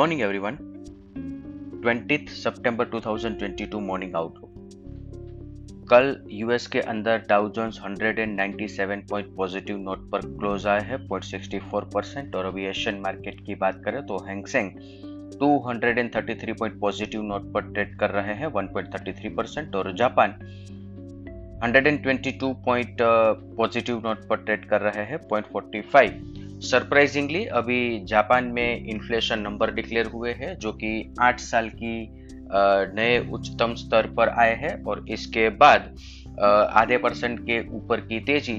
Morning everyone 20 सितंबर 2022 morning outlook कल US के अंदर Dow Jones 197 point positive note पर क्लोज आए हैं 0.64 परसेंट और अभी एशियन मार्केट की बात करें तो Hang Seng 233 point positive note पर ट्रेड कर रहे हैं 1.33 परसेंट और जापान 122 पॉइंट पॉजिटिव नोट पर ट्रेड कर रहे हैं 0.45 सरप्राइजिंगली अभी जापान में इन्फ्लेशन नंबर डिक्लेयर हुए हैं, जो कि आठ साल की नए उच्चतम स्तर पर आए हैं और इसके बाद आधे परसेंट के ऊपर की तेज़ी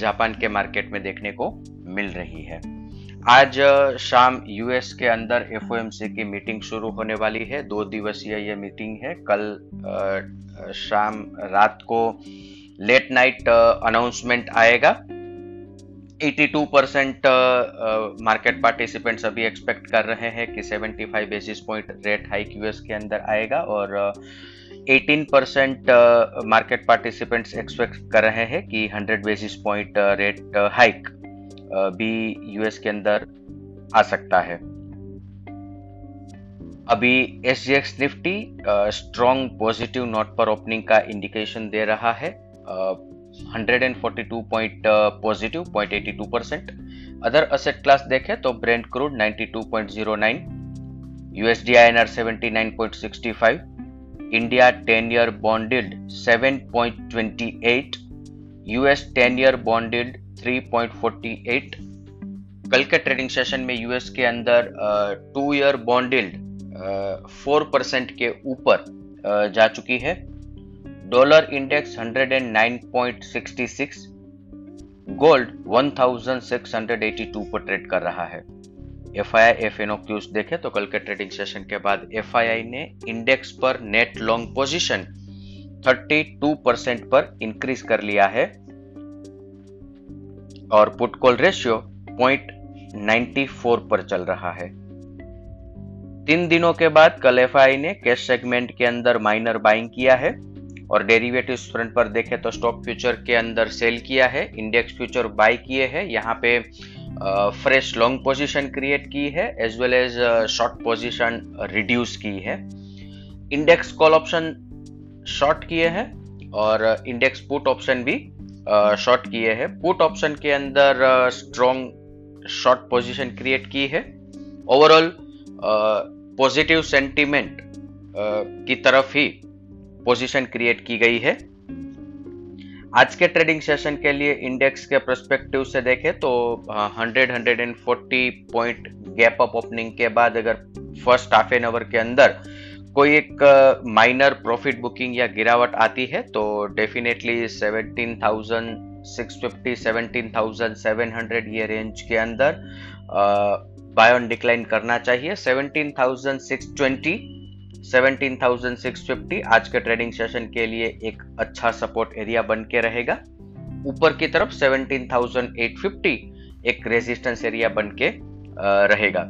जापान के मार्केट में देखने को मिल रही है। आज शाम यूएस के अंदर FOMC की मीटिंग शुरू होने वाली है, दो दिवसीय ये मीटिंग है। कल शाम रात को लेट नाइट अनाउंसमेंट आएगा। 82 परसेंट मार्केट पार्टिसिपेंट्स अभी एक्सपेक्ट कर रहे हैं कि 75 basis point rate hike US के अंदर आएगा और 18 परसेंट मार्केट पार्टिसिपेंट्स एक्सपेक्ट कर रहे हैं कि 100 बेसिस पॉइंट रेट हाइक भी यूएस के अंदर आ सकता है। अभी S G X Nifty strong positive note पर ओपनिंग का इंडिकेशन दे रहा है। uh, 142 point positive point eighty two percent other asset class देखें तो brent crude 92.09 USD INR 79.65 India 10 year bond yield 7.28 US 10 year bond yield 3.48 कल के trading session में यूएस के अंदर two year bond yield four percent के ऊपर uh, जा चुकी है। डॉलर इंडेक्स 109.66 गोल्ड 1682 पर ट्रेड कर रहा है। F I I F N cues देखे तो कल के ट्रेडिंग सेशन के बाद एफ़ आई आई ने इंडेक्स पर नेट लॉन्ग पोजीशन 32 परसेंट पर इंक्रीज कर लिया है और पुट कॉल रेशियो पॉइंट 94 पर चल रहा है। तीन दिनों के बाद कल एफ़ ने कैश सेगमेंट के अंदर माइनर बाइंग किया है। और डेरिवेटिव फ्रंट पर देखें तो स्टॉक फ्यूचर के अंदर सेल किया है, इंडेक्स फ्यूचर बाय किए हैं, यहाँ पे फ्रेश लॉन्ग पोजीशन क्रिएट की है as well as short position reduce की है। इंडेक्स कॉल ऑप्शन शॉर्ट किए हैं और इंडेक्स पुट ऑप्शन भी शॉर्ट किए हैं। पुट ऑप्शन के अंदर स्ट्रॉन्ग शॉर्ट पोजीशन क्रिएट की है। ओवरऑल पॉजिटिव सेंटीमेंट की तरफ़ ही पोजीशन क्रिएट की गई है। आज के ट्रेडिंग सेशन के लिए इंडेक्स के परस्पेक्टिव से देखें तो 100 140 पॉइंट गैप अप ओपनिंग के बाद अगर फ़र्स्ट हाफ़ एन आवर के अंदर कोई एक माइनर प्रॉफिट बुकिंग या गिरावट आती है तो डेफिनेटली 17,650 17,700 ये रेंज के अंदर बाय ऑन डिक्लाइन करना चाहिए। 17,620 17,650 आज के ट्रेडिंग सेशन के लिए एक अच्छा सपोर्ट एरिया बन के रहेगा। ऊपर की तरफ़ 17,850 एक रेजिस्टेंस एरिया बन के रहेगा।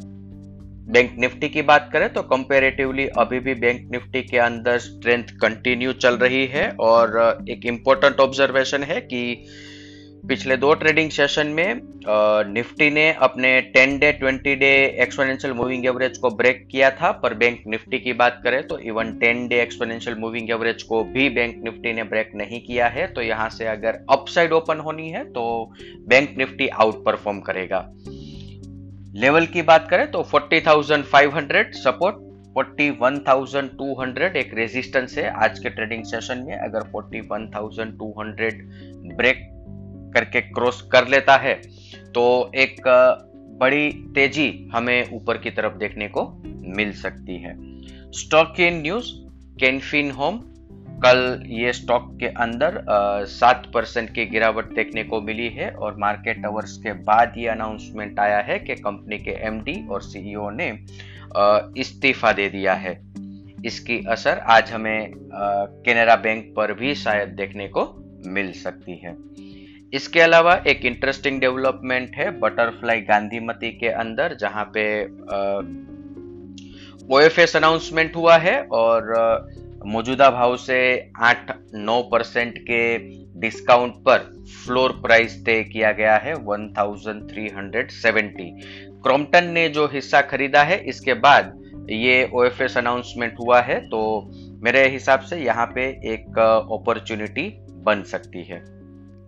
बैंक निफ्टी की बात करें तो कंपेरेटिवली अभी भी बैंक निफ्टी के अंदर स्ट्रेंथ कंटिन्यू चल रही है और एक इंपॉर्टेंट ऑब्जर्वेशन है कि पिछले दो ट्रेडिंग सेशन में निफ्टी ने अपने 10 day 20 day exponential moving average को ब्रेक किया था पर बैंक निफ्टी की बात करें तो even 10 day exponential moving average को भी बैंक निफ्टी ने ब्रेक नहीं किया है। तो यहाँ से अगर अपसाइड ओपन होनी है तो बैंक निफ्टी आउट परफॉर्म करेगा। लेवल की बात करें तो 40,500 सपोर्ट 41,200 एक रेजिस्टेंस है आज के ट्रेडिंग सेशन में। अगर 41,200 ब्रेक करके क्रॉस कर लेता है तो एक बड़ी तेज़ी हमें ऊपर की तरफ़ देखने को मिल सकती है। Stock in news Canfin home कल ये स्टॉक के अंदर सात परसेंट की गिरावट देखने को मिली है और मार्केट आवर्स के बाद ये अनाउंसमेंट आया है कि कंपनी के एमडी और सीईओ ने इस्तीफा दे दिया है। इसकी असर आज हमें केनरा बैंक पर भी शायद देखने को मिल सकती है। इसके अलावा एक इंटरेस्टिंग डेवलपमेंट है बटरफ्लाई गांधीमती के अंदर, जहाँ पे ओएफएस अनाउंसमेंट हुआ है और मौजूदा भाव से 8-9 परसेंट के डिस्काउंट पर फ्लोर प्राइस तय किया गया है 1370 क्रॉम्पटन ने जो हिस्सा खरीदा है, इसके बाद ये ओएफएस अनाउंसमेंट हुआ है तो मेरे हिसाब से यहाँ पे एक अपॉर्चुनिटी बन सकती है।